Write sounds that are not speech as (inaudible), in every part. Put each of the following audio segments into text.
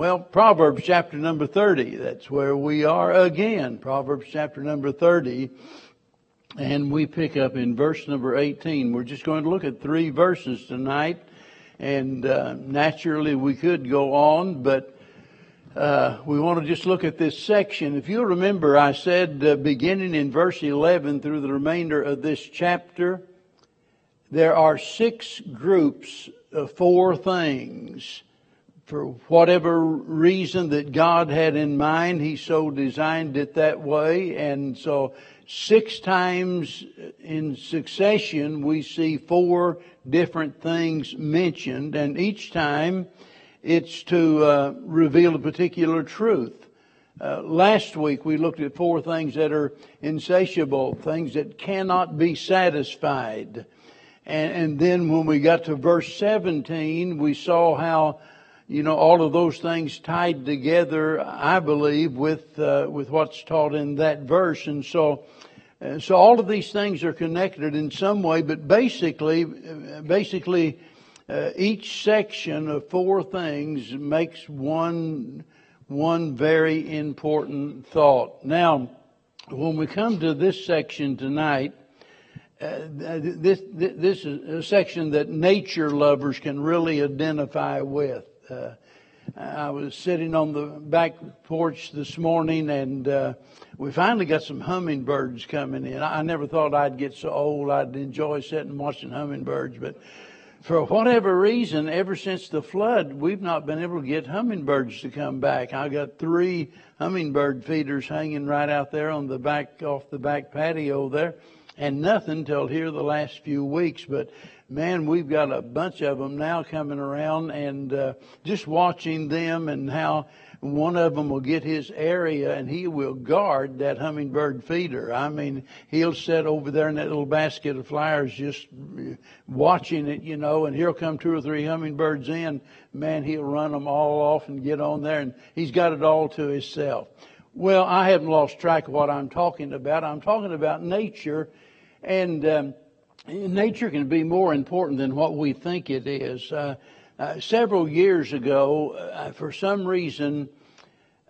Well, Proverbs chapter number 30, that's where we are again. Proverbs chapter number 30. And we pick up in verse number 18. We're just going to look at three verses tonight. And uh, naturally we could go on, but uh, we want to just look at this section. If you'll remember, I said uh, beginning in verse 11 through the remainder of this chapter, there are six groups of four things for whatever reason that God had in mind, He so designed it that way. And so six times in succession, we see four different things mentioned, and each time it's to uh, reveal a particular truth. Uh, last week we looked at four things that are insatiable, things that cannot be satisfied. And, and then when we got to verse 17, we saw how you know, all of those things tied together, I believe, with uh, with what's taught in that verse, and so. Uh, so all of these things are connected in some way, but basically, uh, basically, uh, each section of four things makes one one very important thought. Now, when we come to this section tonight, uh, this this is a section that nature lovers can really identify with. Uh, I was sitting on the back porch this morning and uh, we finally got some hummingbirds coming in. I never thought I'd get so old I'd enjoy sitting and watching hummingbirds, but for whatever reason, ever since the flood, we've not been able to get hummingbirds to come back. I got three hummingbird feeders hanging right out there on the back, off the back patio there, and nothing till here the last few weeks. But man, we've got a bunch of them now coming around and uh, just watching them and how one of them will get his area and he will guard that hummingbird feeder. I mean, he'll sit over there in that little basket of flowers just watching it, you know, and he'll come two or three hummingbirds in. Man, he'll run them all off and get on there and he's got it all to himself. Well, I haven't lost track of what I'm talking about. I'm talking about nature and, um, nature can be more important than what we think it is. Uh, uh, several years ago, uh, for some reason,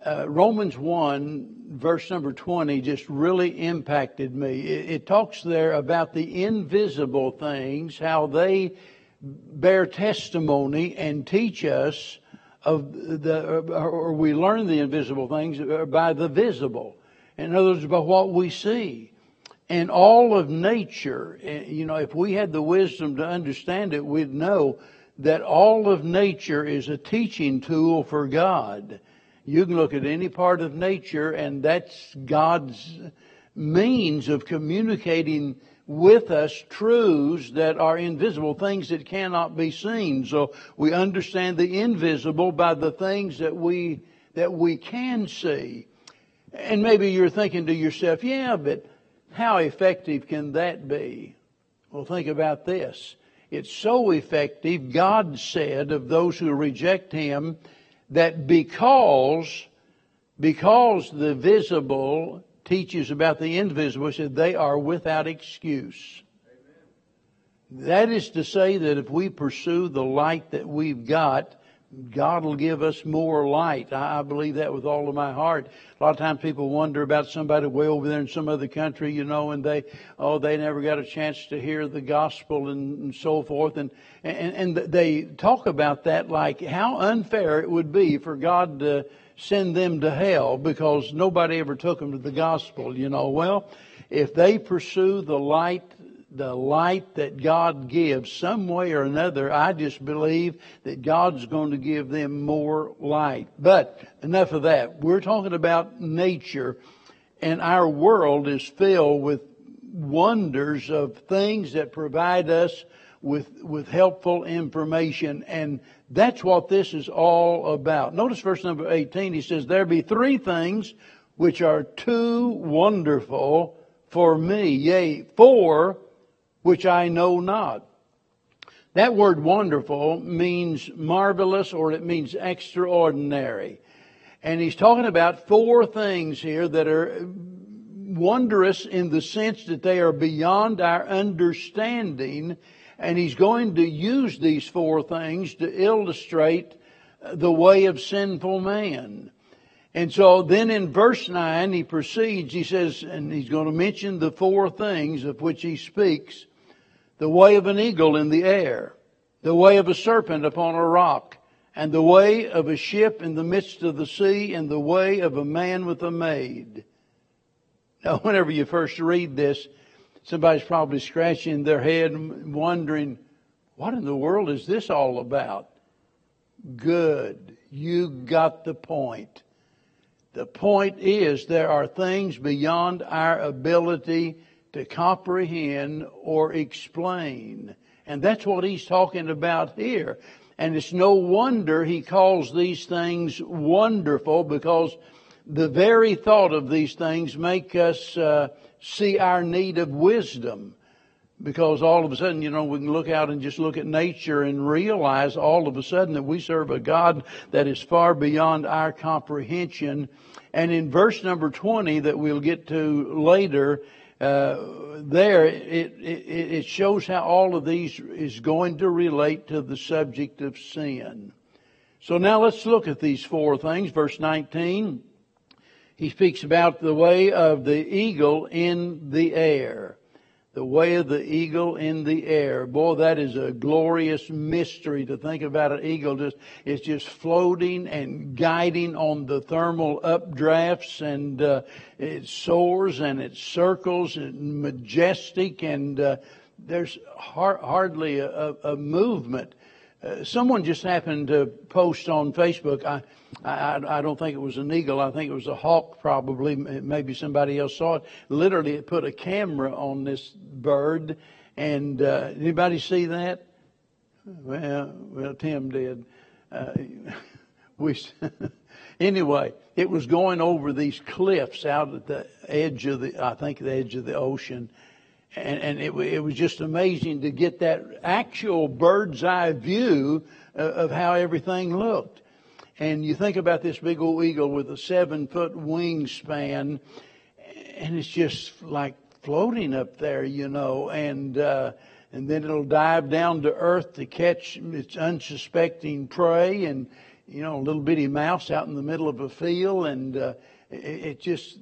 uh, Romans 1, verse number 20, just really impacted me. It, it, talks there about the invisible things, how they bear testimony and teach us of the, or we learn the invisible things by the visible. In other words, by what we see. And all of nature, eh, you know, if we had the wisdom to understand it, we'd know that all of nature is a teaching tool for God. You can look at any part of nature and that's God's means of communicating with us truths that are invisible, things that cannot be seen. So we understand the invisible by the things that we, that we can see. And maybe you're thinking to yourself, yeah, but how effective can that be? Well, think about this. It's so effective, God said of those who reject Him, that because, because the visible teaches about the invisible, said they are without excuse. That is to say that if we pursue the light that we've got, God will give us more light. I, believe that with all of my heart. A lot of times people wonder about somebody way over there in some other country, you know, and they, oh, they never got a chance to hear the gospel and, and so forth. And, and, and they talk about that like how unfair it would be for God to send them to hell because nobody ever took them to the gospel, you know. Well, if they pursue the light the light that God gives, some way or another, I just believe that God's going to give them more light. But enough of that. We're talking about nature, and our world is filled with wonders of things that provide us with, with helpful information. And that's what this is all about. Notice verse number 18. He says, There be three things which are too wonderful for me. Yea, four which I know not. That word wonderful means marvelous or it means extraordinary. And he's talking about four things here that are wondrous in the sense that they are beyond our understanding. And he's going to use these four things to illustrate the way of sinful man. And so then in verse 9, he proceeds, he says, and he's going to mention the four things of which he speaks the way of an eagle in the air, the way of a serpent upon a rock, and the way of a ship in the midst of the sea, and the way of a man with a maid. Now, (laughs) whenever you first read this, somebody's probably scratching their head wondering, what in the world is this all about? Good. You got the point. The point is there are things beyond our ability to comprehend or explain. And that's what he's talking about here. And it's no wonder he calls these things wonderful because the very thought of these things make us uh, see our need of wisdom. Because all of a sudden, you know, we can look out and just look at nature and realize all of a sudden that we serve a God that is far beyond our comprehension. And in verse number 20 that we'll get to later, uh, there it, it, it shows how all of these is going to relate to the subject of sin. So now let's look at these four things. Verse 19, he speaks about the way of the eagle in the air the way of the eagle in the air. Boy, that is a glorious mystery to think about an eagle just, it's just floating and guiding on the thermal updrafts and, uh, it soars and it circles and majestic and, uh, there's har- hardly a, a, movement. Uh, someone just happened to post on Facebook. I, I, I don't think it was an eagle. I think it was a hawk, probably. Maybe somebody else saw it. Literally, it put a camera on this bird. And uh, anybody see that? Well, well, Tim did. Uh, (laughs) we (laughs) anyway, it was going over these cliffs out at the edge of the, I think, the edge of the ocean. And, and it, it was just amazing to get that actual bird's eye view of, of how everything looked. And you think about this big old eagle with a seven foot wingspan, and it's just like floating up there, you know, and, uh, and then it'll dive down to earth to catch its unsuspecting prey and, you know, a little bitty mouse out in the middle of a field and, uh, it, just,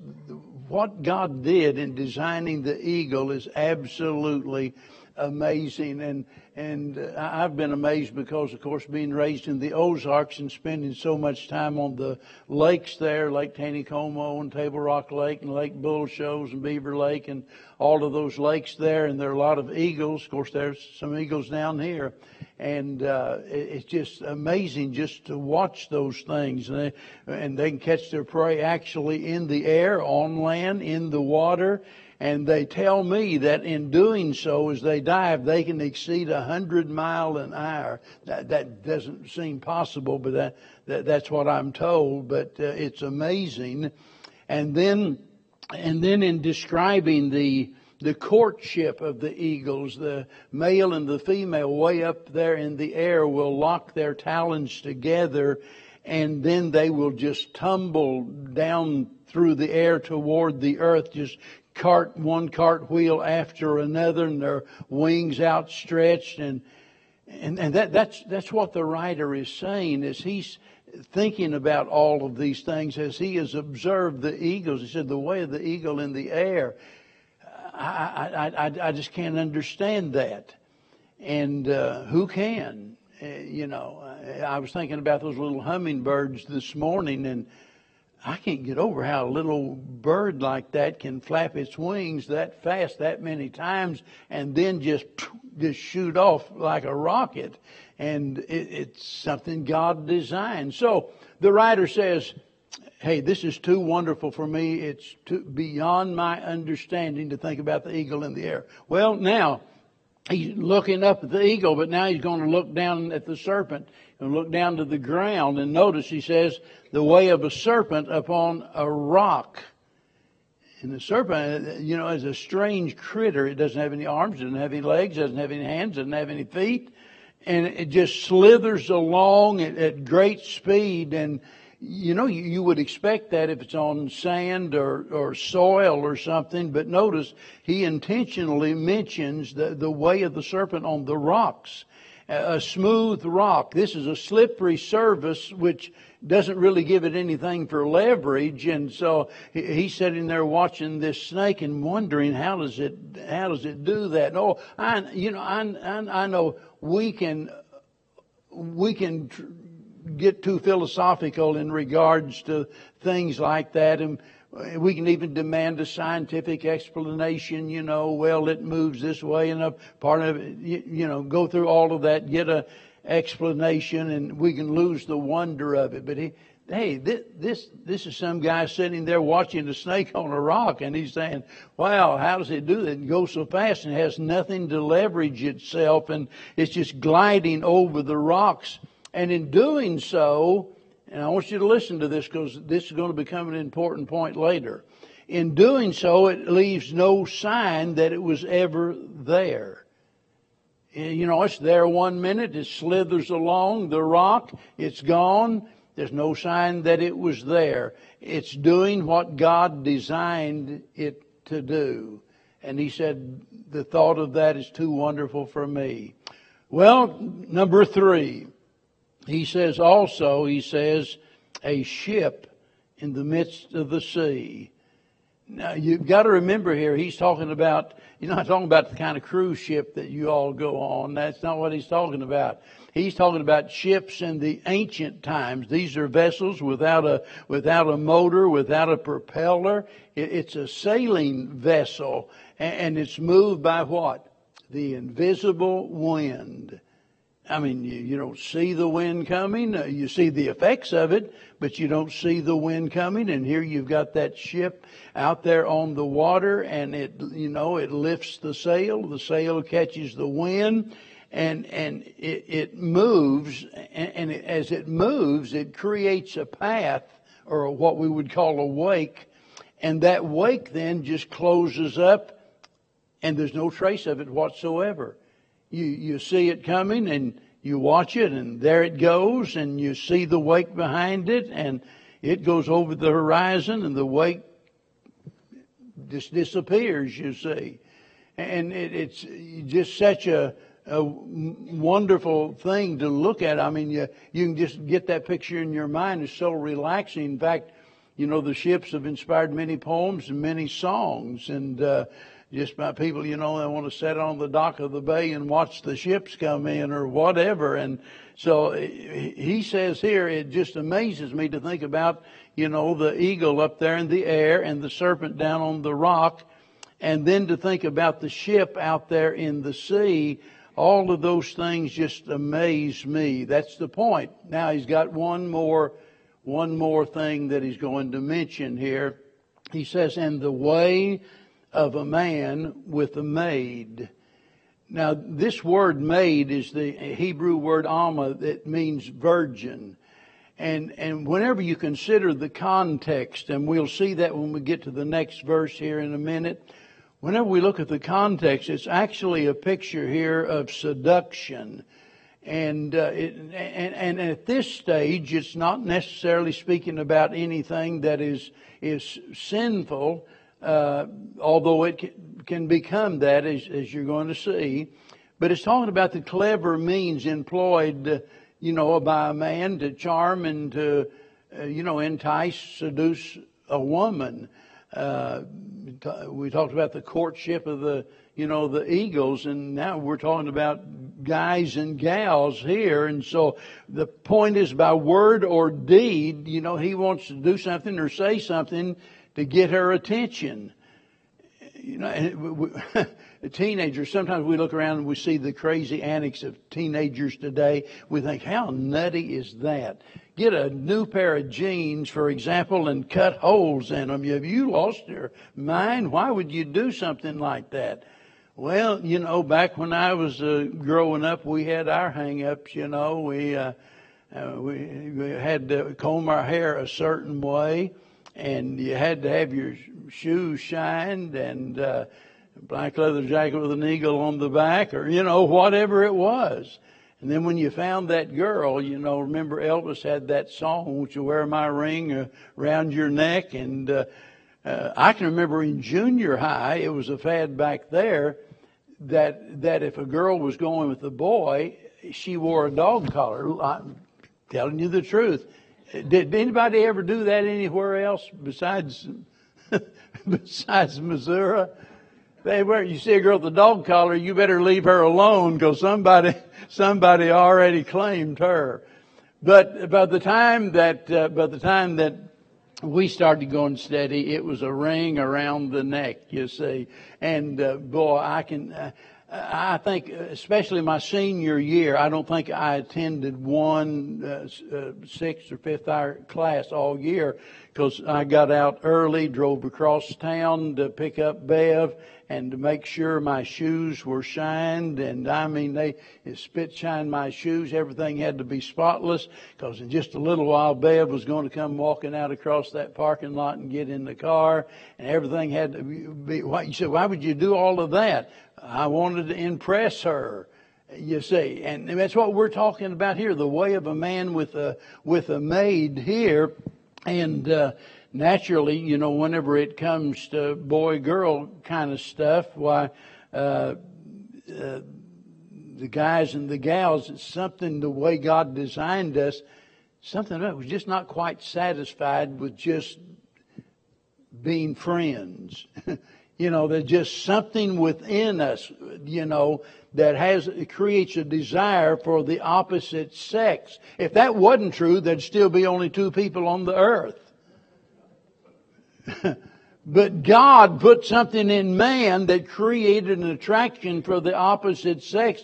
what God did in designing the eagle is absolutely amazing. And, and I've been amazed because, of course, being raised in the Ozarks and spending so much time on the lakes there, Lake Taneycomo and Table Rock Lake and Lake Bull Shoals and Beaver Lake and all of those lakes there. And there are a lot of eagles. Of course, there's some eagles down here. And uh, it's just amazing just to watch those things. And they, and they can catch their prey actually in the air, on land, in the water and they tell me that in doing so, as they dive, they can exceed a hundred mile an hour. That, that doesn't seem possible, but that, that that's what I'm told. But uh, it's amazing. And then, and then in describing the the courtship of the eagles, the male and the female way up there in the air will lock their talons together and then they will just tumble down through the air toward the earth, just cart, one cartwheel after another and their wings outstretched and, and, and that, that's, that's what the writer is saying is he's thinking about all of these things as he has observed the eagles. He said, the way of the eagle in the air. I, I, I, I just can't understand that. And uh, who can? Uh, you know, I was thinking about those little hummingbirds this morning and I can't get over how a little bird like that can flap its wings that fast that many times and then just just shoot off like a rocket. And it, it's something God designed. So the writer says, "Hey, this is too wonderful for me. It's too, beyond my understanding to think about the eagle in the air." Well, now he's looking up at the eagle, but now he's going to look down at the serpent and look down to the ground. And notice he says, the way of a serpent upon a rock. And the serpent, you know, is a strange critter. It doesn't have any arms, doesn't have any legs, doesn't have any hands, doesn't have any feet. And it just slithers along at, at great speed. And, you know, you, you, would expect that if it's on sand or, or soil or something. But notice he intentionally mentions the, the way of the serpent on the rocks. a smooth rock. This is a slippery surface which doesn't really give it anything for leverage. And so he's sitting there watching this snake and wondering how does it how does it do that? No, oh, I you know I I, I know we can we can get too philosophical in regards to things like that and we can even demand a scientific explanation, you know, well, it moves this way and a part of it, you, know, go through all of that, get a explanation and we can lose the wonder of it. But he, hey, this, this, this is some guy sitting there watching a snake on a rock and he's saying, wow, how does it do that? It goes so fast and has nothing to leverage itself and it's just gliding over the rocks. And in doing so, and I want you to listen to this because this is going to become an important point later. In doing so, it leaves no sign that it was ever there. Eh, you know, it's there one minute, it slithers along the rock, it's gone. There's no sign that it was there. It's doing what God designed it to do. And he said, the thought of that is too wonderful for me. Well, number three, he says also, he says, a ship in the midst of the sea. Now you've got to remember here, he's talking about, he's not talking about the kind of cruise ship that you all go on. That's not what he's talking about. He's talking about ships in the ancient times. These are vessels without a, without a motor, without a propeller. it's a sailing vessel and it's moved by what? The invisible wind. I mean, you, you don't see the wind coming. Uh, you see the effects of it, but you don't see the wind coming. And here you've got that ship out there on the water and it, you know, it lifts the sail. The sail catches the wind and, and it, it moves. And, and it, as it moves, it creates a path or what we would call a wake. And that wake then just closes up and there's no trace of it whatsoever. You, you see it coming and you watch it and there it goes and you see the wake behind it and it goes over the horizon and the wake just disappears, you see. And it, it's just such a, a wonderful thing to look at. I mean, you, you can just get that picture in your mind. It's so relaxing. In fact, you know, the ships have inspired many poems and many songs. And, uh, just by people, you know, that want to sit on the dock of the bay and watch the ships come in or whatever. And so eh, he says here, it just amazes me to think about, you know, the eagle up there in the air and the serpent down on the rock. And then to think about the ship out there in the sea. All of those things just amaze me. That's the point. Now he's got one more, one more thing that he's going to mention here. He says, and the way of a man with a maid. Now, this word maid is the Hebrew word alma that means virgin. And, and whenever you consider the context, and we'll see that when we get to the next verse here in a minute, whenever we look at the context, it's actually a picture here of seduction. And, uh, it, and, and at this stage, it's not necessarily speaking about anything that is, is sinful, uh, although it can become that, as, as, you're going to see. But it's talking about the clever means employed, uh, you know, by a man to charm and to, uh, you know, entice, seduce a woman. Uh, we talked about the courtship of the, you know, the eagles, and now we're talking about guys and gals here. And so the point is by word or deed, you know, he wants to do something or say something to get her attention. You know, (laughs) teenagers, sometimes we look around and we see the crazy antics of teenagers today. We think, how nutty is that? Get a new pair of jeans, for example, and cut holes in them. Have you lost your mind? Why would you do something like that? Well, you know, back when I was uh, growing up, we had our hang-ups, you know. We, uh, uh, we, we had to comb our hair a certain way and you had to have your shoes shined and uh, black leather jacket with an eagle on the back, or you know whatever it was. And then when you found that girl, you know, remember Elvis had that song, "Won't you wear my ring around your neck?" And uh, uh, I can remember in junior high, it was a fad back there that that if a girl was going with a boy, she wore a dog collar. I'm telling you the truth. Did anybody ever do that anywhere else besides (laughs) besides Missouri? They were. You see a girl with a dog collar, you better leave her alone because somebody (laughs) somebody already claimed her. But by the time that uh, by the time that we started going steady, it was a ring around the neck, you see. And uh, boy, I can. Uh, I think, especially my senior year, I don't think I attended one uh, uh, sixth or fifth hour class all year because I got out early, drove across town to pick up Bev, and to make sure my shoes were shined. And I mean, they spit shined my shoes. Everything had to be spotless because in just a little while, Bev was going to come walking out across that parking lot and get in the car, and everything had to be. Why, you said, why would you do all of that? I wanted to impress her. You see, and that's what we're talking about here, the way of a man with a, with a maid here. And, uh, naturally, you know, whenever it comes to boy girl kind of stuff, why, uh, uh, the guys and the gals, it's something the way God designed us, something that was just not quite satisfied with just being friends. (laughs) you know, there's just something within us, you know, that has, creates a desire for the opposite sex. If that wasn't true, there'd still be only two people on the earth. (laughs) but God put something in man that created an attraction for the opposite sex.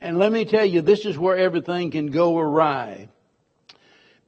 And let me tell you, this is where everything can go awry.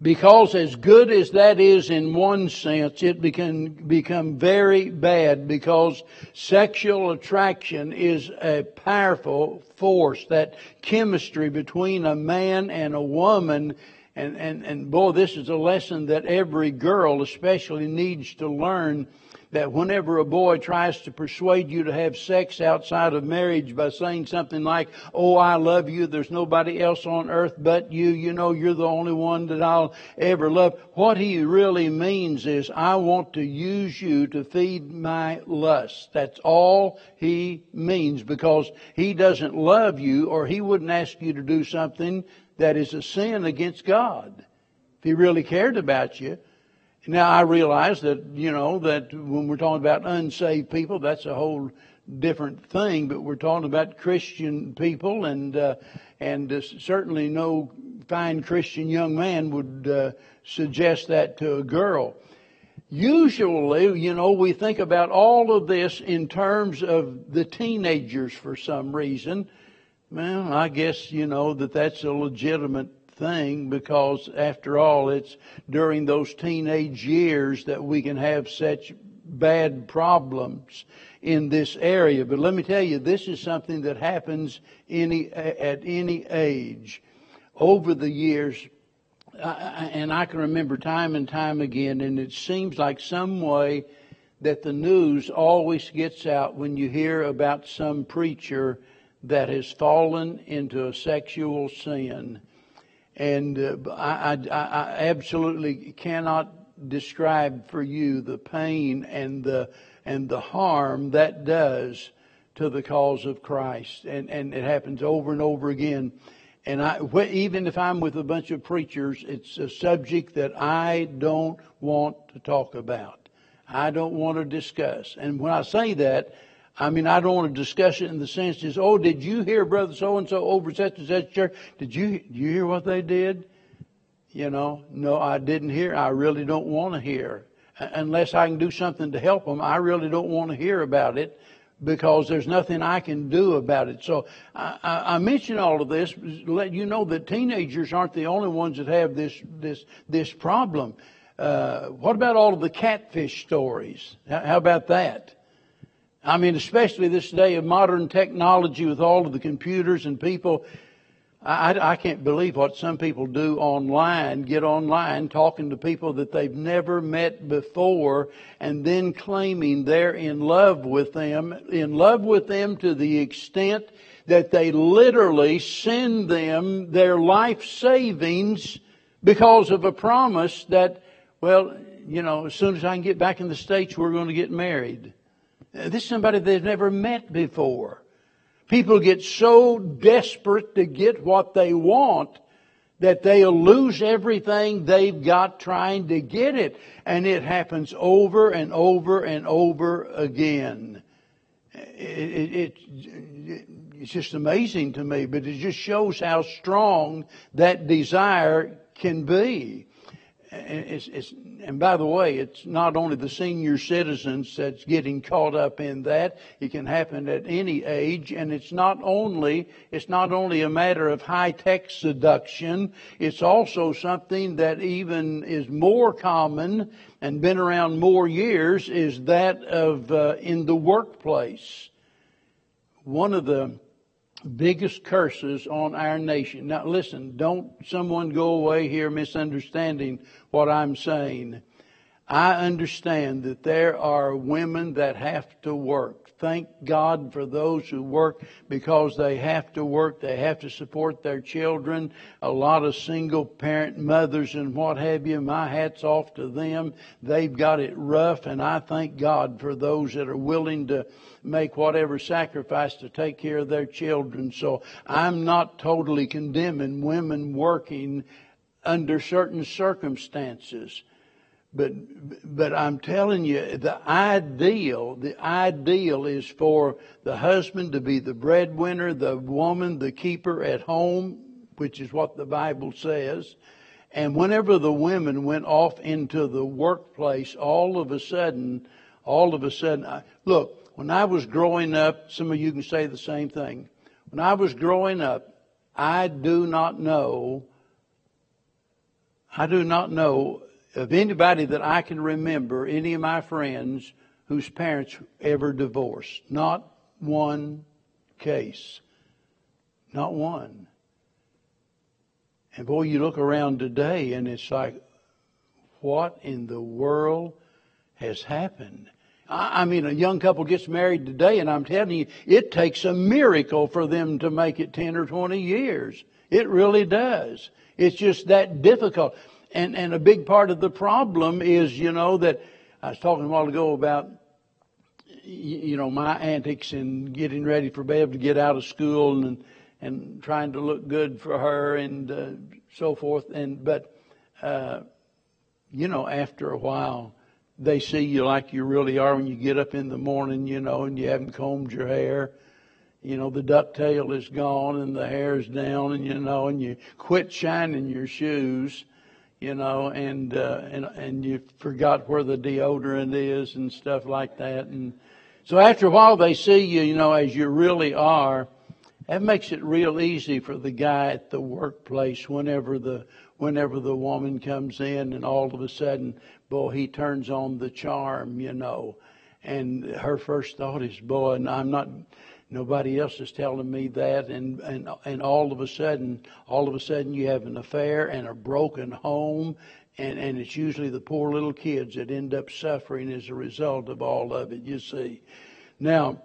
Because as good as that is in one sense, it can become very bad because sexual attraction is a powerful force. That chemistry between a man and a woman and, and, and boy, this is a lesson that every girl especially needs to learn that whenever a boy tries to persuade you to have sex outside of marriage by saying something like, Oh, I love you. There's nobody else on earth but you. You know, you're the only one that I'll ever love. What he really means is, I want to use you to feed my lust. That's all he means because he doesn't love you or he wouldn't ask you to do something that is a sin against God. If He really cared about you. Now I realize that, you know, that when we're talking about unsaved people, that's a whole different thing, but we're talking about Christian people and, uh, and uh, certainly no fine Christian young man would uh, suggest that to a girl. Usually, you know, we think about all of this in terms of the teenagers for some reason. Well, I guess, you know, that that's a legitimate thing because after all, it's during those teenage years that we can have such bad problems in this area. But let me tell you, this is something that happens any, at any age. Over the years, and I can remember time and time again, and it seems like some way that the news always gets out when you hear about some preacher that has fallen into a sexual sin. And uh, I, I, I absolutely cannot describe for you the pain and the and the harm that does to the cause of Christ. And and it happens over and over again. And I, even if I'm with a bunch of preachers, it's a subject that I don't want to talk about. I don't want to discuss. And when I say that, I mean, I don't want to discuss it in the sense is, oh, did you hear brother so and so over such and such church? Did you did you hear what they did? You know, no, I didn't hear. I really don't want to hear unless I can do something to help them. I really don't want to hear about it because there's nothing I can do about it. So I, I, I mention all of this to let you know that teenagers aren't the only ones that have this this this problem. Uh, what about all of the catfish stories? How about that? I mean, especially this day of modern technology with all of the computers and people. I, I can't believe what some people do online, get online talking to people that they've never met before and then claiming they're in love with them, in love with them to the extent that they literally send them their life savings because of a promise that, well, you know, as soon as I can get back in the States, we're going to get married. Uh, this is somebody they've never met before. People get so desperate to get what they want that they'll lose everything they've got trying to get it. And it happens over and over and over again. It, it, it, it's just amazing to me, but it just shows how strong that desire can be. It's, it's, and by the way, it's not only the senior citizens that's getting caught up in that. It can happen at any age, and it's not only it's not only a matter of high tech seduction. It's also something that even is more common and been around more years is that of uh, in the workplace. One of the biggest curses on our nation. Now listen, don't someone go away here misunderstanding what I'm saying. I understand that there are women that have to work. Thank God for those who work because they have to work. They have to support their children. A lot of single parent mothers and what have you. My hat's off to them. They've got it rough and I thank God for those that are willing to make whatever sacrifice to take care of their children. So I'm not totally condemning women working under certain circumstances. But, but I'm telling you, the ideal, the ideal is for the husband to be the breadwinner, the woman the keeper at home, which is what the Bible says. And whenever the women went off into the workplace, all of a sudden, all of a sudden, look, when I was growing up, some of you can say the same thing. When I was growing up, I do not know, I do not know of anybody that I can remember, any of my friends whose parents ever divorced. Not one case. Not one. And boy, you look around today and it's like, what in the world has happened? I mean, a young couple gets married today, and I'm telling you, it takes a miracle for them to make it 10 or 20 years. It really does. It's just that difficult. And, and a big part of the problem is, you know, that I was talking a while ago about, you know, my antics in getting ready for Bev to get out of school and, and trying to look good for her and uh, so forth. And, but, uh, you know, after a while, they see you like you really are when you get up in the morning, you know, and you haven't combed your hair. You know, the ducktail is gone and the hair's down and, you know, and you quit shining your shoes, you know, and, uh, and, and you forgot where the deodorant is and stuff like that. And so after a while they see you, you know, as you really are. That makes it real easy for the guy at the workplace whenever the whenever the woman comes in and all of a sudden boy, he turns on the charm, you know. And her first thought is, boy, and I'm not, nobody else is telling me that. And, and, and all of a sudden, all of a sudden you have an affair and a broken home. And, and it's usually the poor little kids that end up suffering as a result of all of it, you see. Now,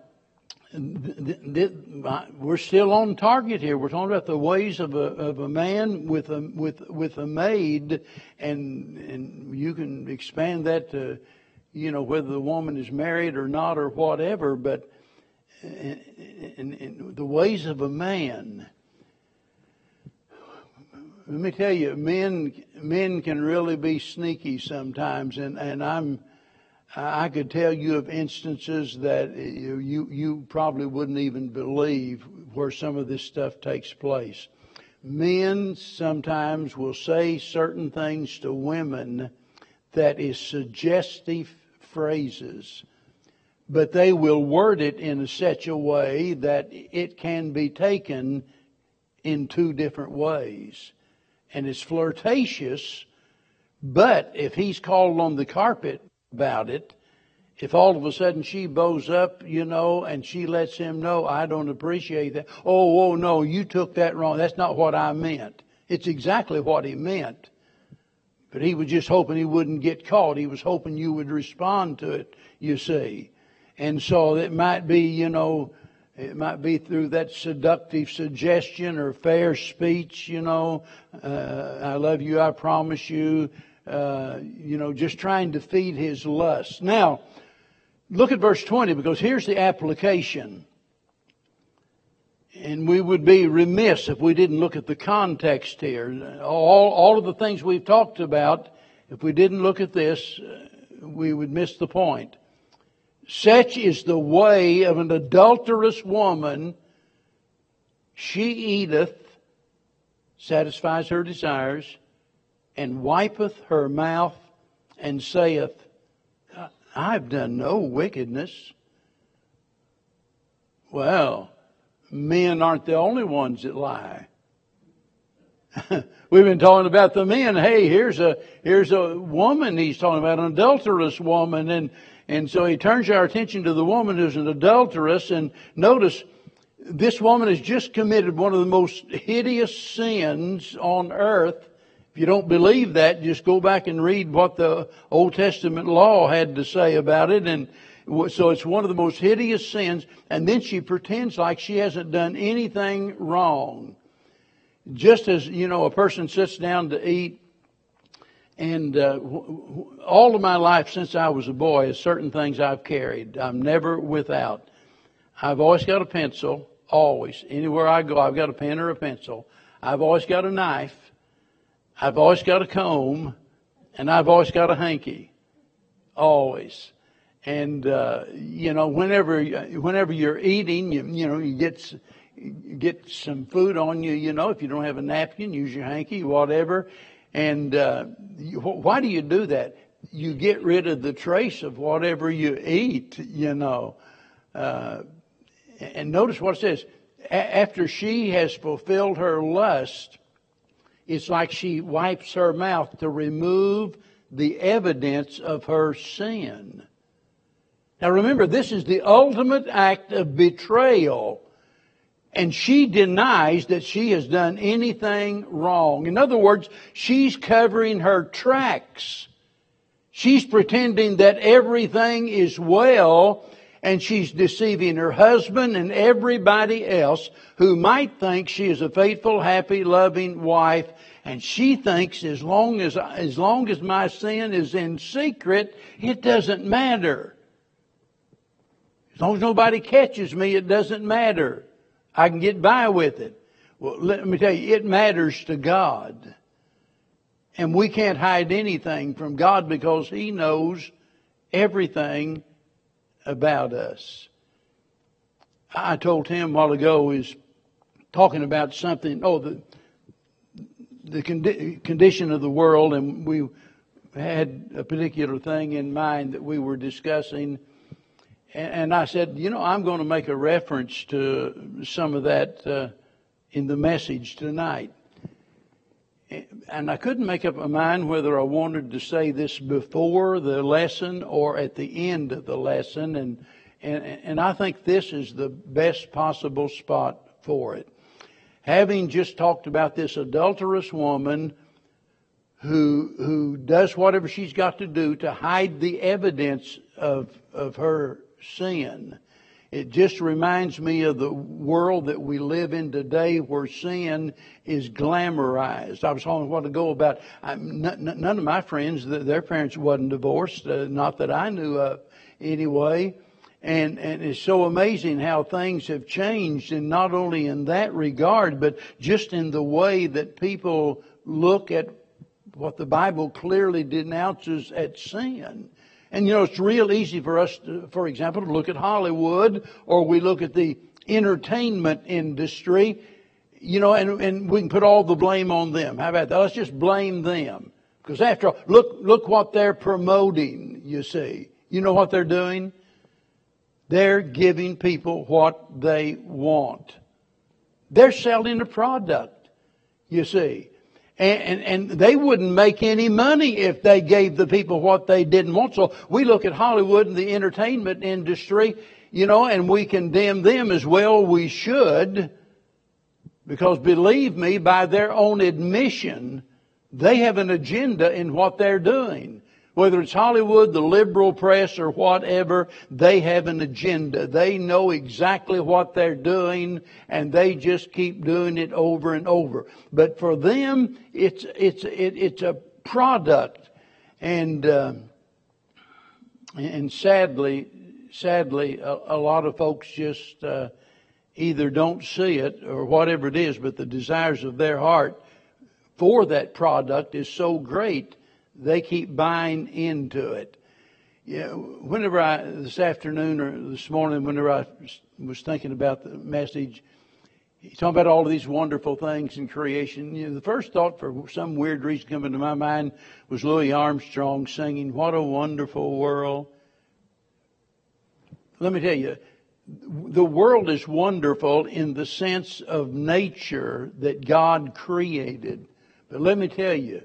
we're still on target here. We're talking about the ways of a of a man with a with with a maid, and and you can expand that to, you know, whether the woman is married or not or whatever. But in, in, in the ways of a man, let me tell you, men men can really be sneaky sometimes, and and I'm I could tell you of instances that you, you probably wouldn't even believe where some of this stuff takes place. Men sometimes will say certain things to women that is suggestive phrases, but they will word it in such a way that it can be taken in two different ways. And it's flirtatious, but if he's called on the carpet about it. If all of a sudden she bows up, you know, and she lets him know, I don't appreciate that. Oh, oh no, you took that wrong. That's not what I meant. It's exactly what he meant. But he was just hoping he wouldn't get caught. He was hoping you would respond to it, you see. And so it might be, you know, it might be through that seductive suggestion or fair speech, you know, uh, I love you, I promise you, uh, you know, just trying to feed his lust. Now, look at verse 20 because here's the application. And we would be remiss if we didn't look at the context here. All, all of the things we've talked about, if we didn't look at this, we would miss the point. Such is the way of an adulterous woman. She eateth, satisfies her desires, and wipeth her mouth, and saith, I've done no wickedness. Well, men aren't the only ones that lie. (laughs) We've been talking about the men. Hey, here's a here's a woman. He's talking about an adulterous woman, and and so he turns our attention to the woman who's an adulteress. And notice, this woman has just committed one of the most hideous sins on earth. If you don't believe that, just go back and read what the Old Testament law had to say about it, and so it's one of the most hideous sins, and then she pretends like she hasn't done anything wrong. Just as, you know, a person sits down to eat, and uh, all of my life since I was a boy, certain things I've carried. I'm never without. I've always got a pencil, always. Anywhere I go, I've got a pen or a pencil. I've always got a knife. I've always got a comb, and I've always got a hanky. Always. And uh, you know, whenever whenever you're eating, you, you know, you get you get some food on you. You know, if you don't have a napkin, use your hanky, whatever. And uh, you, why do you do that? You get rid of the trace of whatever you eat. You know. Uh, and notice what it says. After she has fulfilled her lust, it's like she wipes her mouth to remove the evidence of her sin. Now remember, this is the ultimate act of betrayal. And she denies that she has done anything wrong. In other words, she's covering her tracks. She's pretending that everything is well and she's deceiving her husband and everybody else who might think she is a faithful, happy, loving wife. And she thinks as long as, as long as my sin is in secret, it doesn't matter. As long as nobody catches me, it doesn't matter. I can get by with it. Well, let me tell you, it matters to God. And we can't hide anything from God because He knows everything about us. I told him a while ago is talking about something, oh, the, the condi- condition of the world, and we had a particular thing in mind that we were discussing and I said, you know, I'm going to make a reference to some of that uh, in the message tonight. And I couldn't make up my mind whether I wanted to say this before the lesson or at the end of the lesson. And, and, and I think this is the best possible spot for it. Having just talked about this adulterous woman who, who does whatever she's got to do to hide the evidence of, of her sin. It just reminds me of the world that we live in today where sin is glamorized. I was talking a while ago about none of my friends, their parents wasn't divorced, uh, not that I knew of anyway. And, and it's so amazing how things have changed and not only in that regard, but just in the way that people look at what the Bible clearly denounces at sin. And you know, it's real easy for us, to, for example, to look at Hollywood or we look at the entertainment industry, you know, and, and we can put all the blame on them. How about that? Let's just blame them. Because after all, look, look what they're promoting, you see. You know what they're doing? They're giving people what they want. They're selling a product, you see. And, and, and, they wouldn't make any money if they gave the people what they didn't want. So we look at Hollywood and the entertainment industry, you know, and we condemn them as well we should. Because believe me, by their own admission, they have an agenda in what they're doing. Whether it's Hollywood, the liberal press, or whatever, they have an agenda. They know exactly what they're doing, and they just keep doing it over and over. But for them, it's it's it, it's a product, and uh, and sadly, sadly, a, a, lot of folks just uh, either don't see it or whatever it is, but the desires of their heart for that product is so great, they keep buying into it. Yeah, whenever I, this afternoon or this morning, whenever I was thinking about the message, he's talking about all of these wonderful things in creation. You know, the first thought for some weird reason coming to my mind was Louis Armstrong singing, What a Wonderful World. Let me tell you, the world is wonderful in the sense of nature that God created. But let me tell you,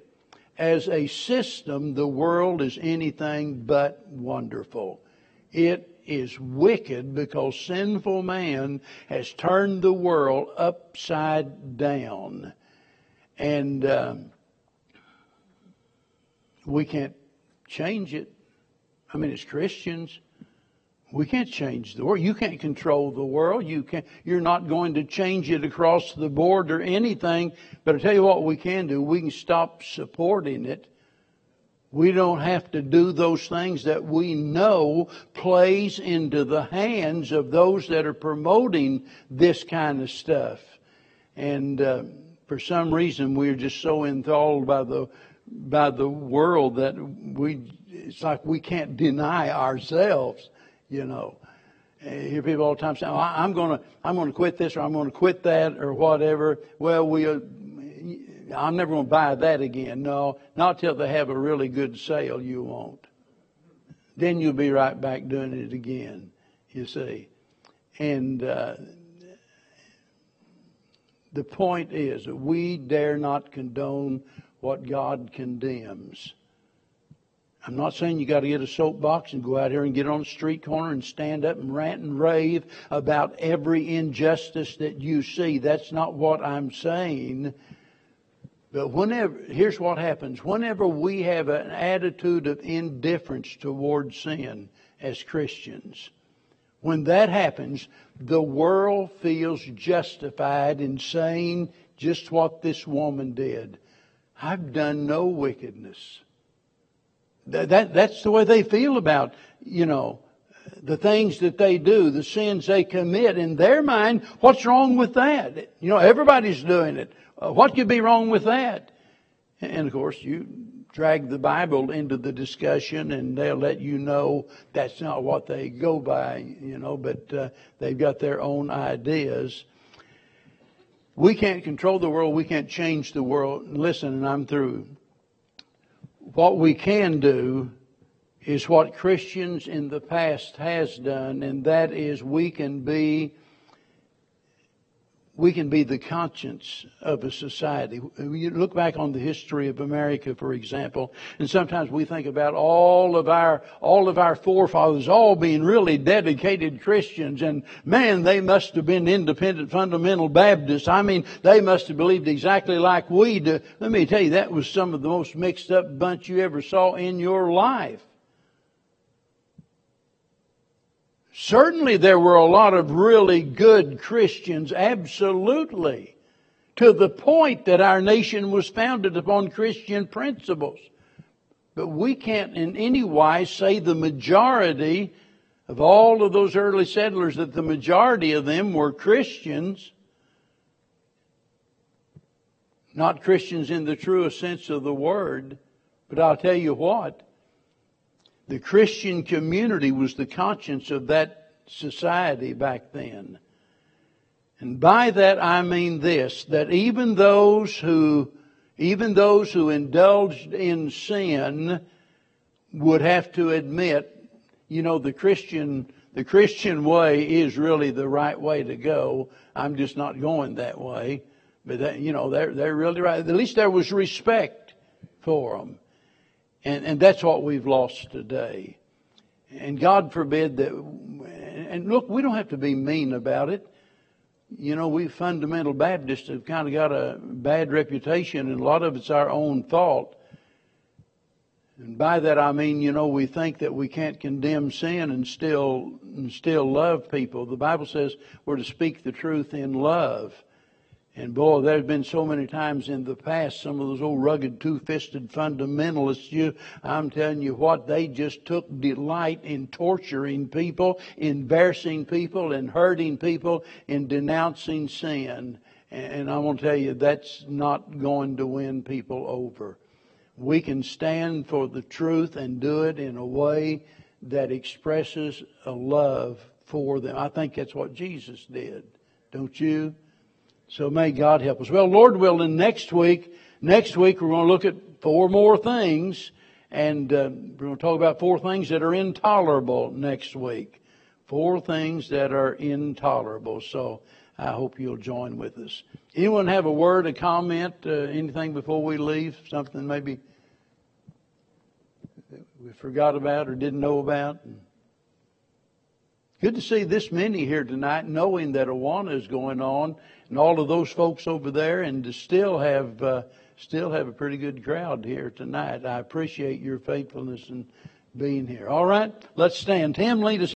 as a system, the world is anything but wonderful. It is wicked because sinful man has turned the world upside down. And um, we can't change it. I mean, as Christians, we can't change the world. You can't control the world. You can't, you're not going to change it across the board or anything. But I tell you what we can do. We can stop supporting it. We don't have to do those things that we know plays into the hands of those that are promoting this kind of stuff. And uh, for some reason, we're just so enthralled by the by the world that we it's like we can't deny ourselves you know. I hear people all the time saying, oh, "I'm going to, I'm going to quit this, or I'm going to quit that, or whatever." Well, we, uh, I'm never going to buy that again. No, not till they have a really good sale. You won't. Then you'll be right back doing it again. You see, and uh, the point is that we dare not condone what God condemns. I'm not saying you got to get a soapbox and go out here and get on a street corner and stand up and rant and rave about every injustice that you see. That's not what I'm saying. But whenever, here's what happens. Whenever we have an attitude of indifference towards sin as Christians, when that happens, the world feels justified in saying just what this woman did. I've done no wickedness. That, that's the way they feel about, you know, the things that they do, the sins they commit. In their mind, what's wrong with that? You know, everybody's doing it. Uh, what could be wrong with that? And of course, you drag the Bible into the discussion and they'll let you know that's not what they go by, you know, but uh, they've got their own ideas. We can't control the world. We can't change the world. Listen, and I'm through. What we can do is what Christians in the past has done, and that is we can be we can be the conscience of a society. You look back on the history of America, for example, and sometimes we think about all of our, all of our forefathers all being really dedicated Christians, and man, they must have been independent fundamental Baptists. I mean, they must have believed exactly like we do. Let me tell you, that was some of the most mixed up bunch you ever saw in your life. Certainly there were a lot of really good Christians, absolutely, to the point that our nation was founded upon Christian principles. But we can't in any wise say the majority of all of those early settlers that the majority of them were Christians. Not Christians in the truest sense of the word. But I'll tell you what, the Christian community was the conscience of that society back then. And by that I mean this, that even those who, even those who indulged in sin would have to admit, you know, the Christian, the Christian way is really the right way to go. I'm just not going that way. But that, you know, they're, they're really right. At least there was respect for them. And, and that's what we've lost today. And God forbid that, and look, we don't have to be mean about it. You know, we fundamental Baptists have kind of got a bad reputation, and a lot of it's our own fault. And by that I mean, you know, we think that we can't condemn sin and still and still love people. The Bible says we're to speak the truth in love. And boy, there's been so many times in the past, some of those old rugged two-fisted fundamentalists, you, I'm telling you what, they just took delight in torturing people, embarrassing people, and hurting people, in denouncing sin. And I want to tell you, that's not going to win people over. We can stand for the truth and do it in a way that expresses a love for them. I think that's what Jesus did. Don't you? So may God help us. Well, Lord willing, next week, next week we're going to look at four more things, and uh, we're going to talk about four things that are intolerable next week. Four things that are intolerable. So I hope you'll join with us. Anyone have a word, a comment, uh, anything before we leave? Something maybe we forgot about or didn't know about? Good to see this many here tonight, knowing that Awana is going on, and all of those folks over there, and to still have uh, still have a pretty good crowd here tonight. I appreciate your faithfulness in being here. All right, let's stand. Tim, lead us.